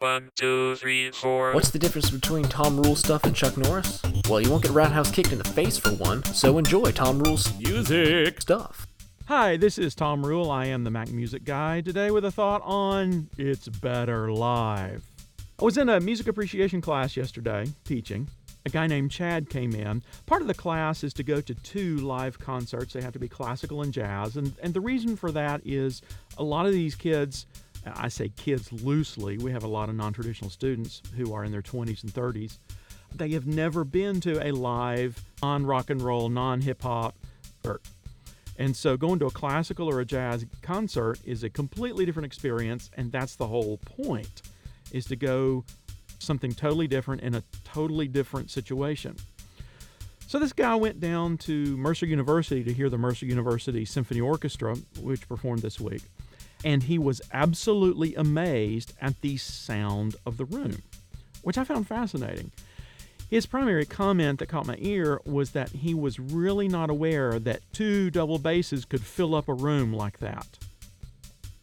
One, two, three, four. What's the difference between Tom Rule stuff and Chuck Norris? Well, you won't get Roundhouse kicked in the face for one, so enjoy Tom Rule's Music. stuff. Hi, this is Tom Rule. I am the Mac Music Guy. Today with a thought on It's Better Live. I was in a music appreciation class yesterday teaching. A guy named Chad came in. Part of the class is to go to two live concerts. They have to be classical and jazz. And, and the reason for that is a lot of these kids, I say kids loosely, we have a lot of non traditional students who are in their 20s and 30s. They have never been to a live, non rock and roll, non hip hop, or and so going to a classical or a jazz concert is a completely different experience, and that's the whole point, is to go something totally different in a totally different situation. So this guy went down to Mercer University to hear the Mercer University Symphony Orchestra, which performed this week, and he was absolutely amazed at the sound of the room, which I found fascinating. His primary comment that caught my ear was that he was really not aware that two double basses could fill up a room like that.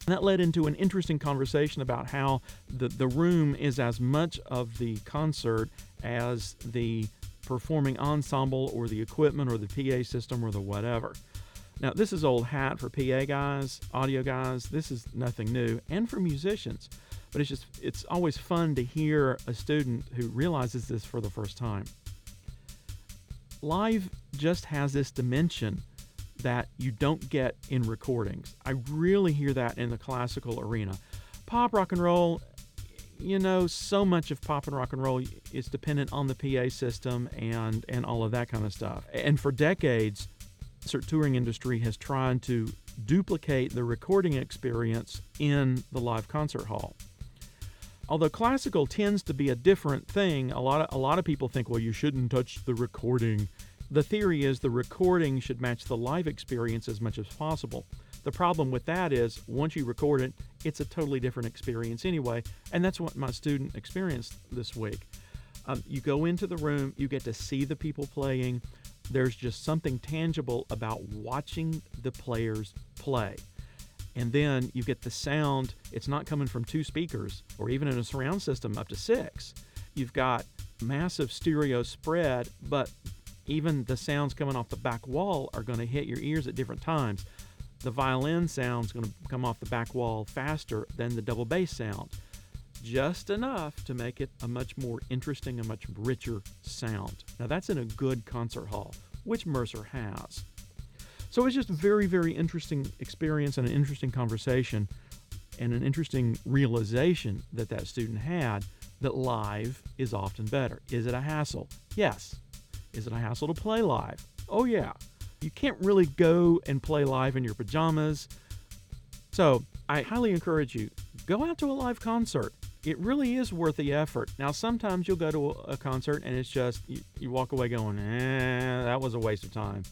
And that led into an interesting conversation about how the, the room is as much of the concert as the performing ensemble or the equipment or the PA system or the whatever. Now, this is old hat for PA guys, audio guys. This is nothing new, and for musicians. But it's just it's always fun to hear a student who realizes this for the first time. Live just has this dimension that you don't get in recordings. I really hear that in the classical arena. Pop rock and roll you know so much of pop and rock and roll is dependent on the pa system and and all of that kind of stuff. And for decades the touring industry has tried to duplicate the recording experience in the live concert hall although classical tends to be a different thing, a lot of a lot of people think, well, you shouldn't touch the recording. The theory is the recording should match the live experience as much as possible. The problem with that is once you record it, it's a totally different experience anyway, and that's what my student experienced this week. Um, you go into the room, you get to see the people playing. There's just something tangible about watching the players play. And then you get the sound it's not coming from two speakers or even in a surround system up to six. You've got massive stereo spread but even the sounds coming off the back wall are going to hit your ears at different times. The violin sound's going to come off the back wall faster than the double bass sound just enough to make it a much more interesting and much richer sound now that's in a good concert hall which mercer has so it's just a very, very interesting experience and an interesting conversation and an interesting realization that that student had that live is often better. Is it a hassle? Yes. Is it a hassle to play live? Oh, yeah. You can't really go and play live in your pajamas. So I highly encourage you go out to a live concert. It really is worth the effort. Now, sometimes you'll go to a concert and it's just, you, you walk away going, eh, that was a waste of time.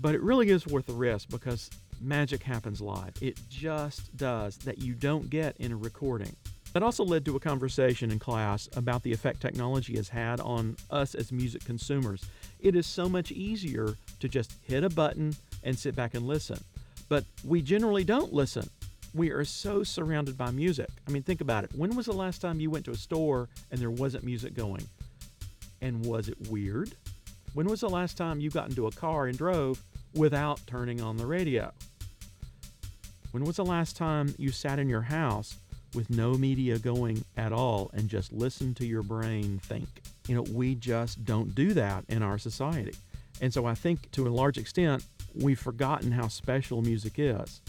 But it really is worth the risk because magic happens live. It just does that you don't get in a recording. That also led to a conversation in class about the effect technology has had on us as music consumers. It is so much easier to just hit a button and sit back and listen. But we generally don't listen. We are so surrounded by music. I mean, think about it. When was the last time you went to a store and there wasn't music going? And was it weird? When was the last time you got into a car and drove without turning on the radio? When was the last time you sat in your house with no media going at all and just listened to your brain think? You know, we just don't do that in our society. And so I think to a large extent, we've forgotten how special music is,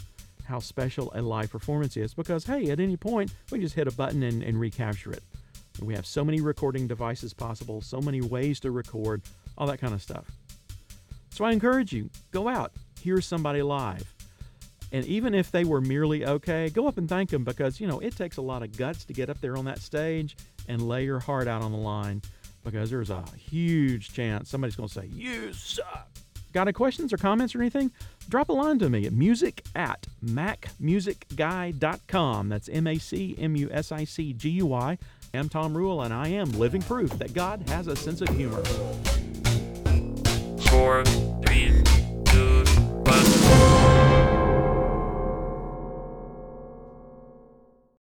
how special a live performance is, because hey, at any point, we just hit a button and, and recapture it. We have so many recording devices possible, so many ways to record, all that kind of stuff. So I encourage you go out, hear somebody live. And even if they were merely okay, go up and thank them because, you know, it takes a lot of guts to get up there on that stage and lay your heart out on the line because there's a huge chance somebody's going to say, You suck. Got any questions or comments or anything? Drop a line to me at music at macmusicguy.com. That's M A C M U S I C G U I. I'm Tom Rule, and I am living proof that God has a sense of humor. Four.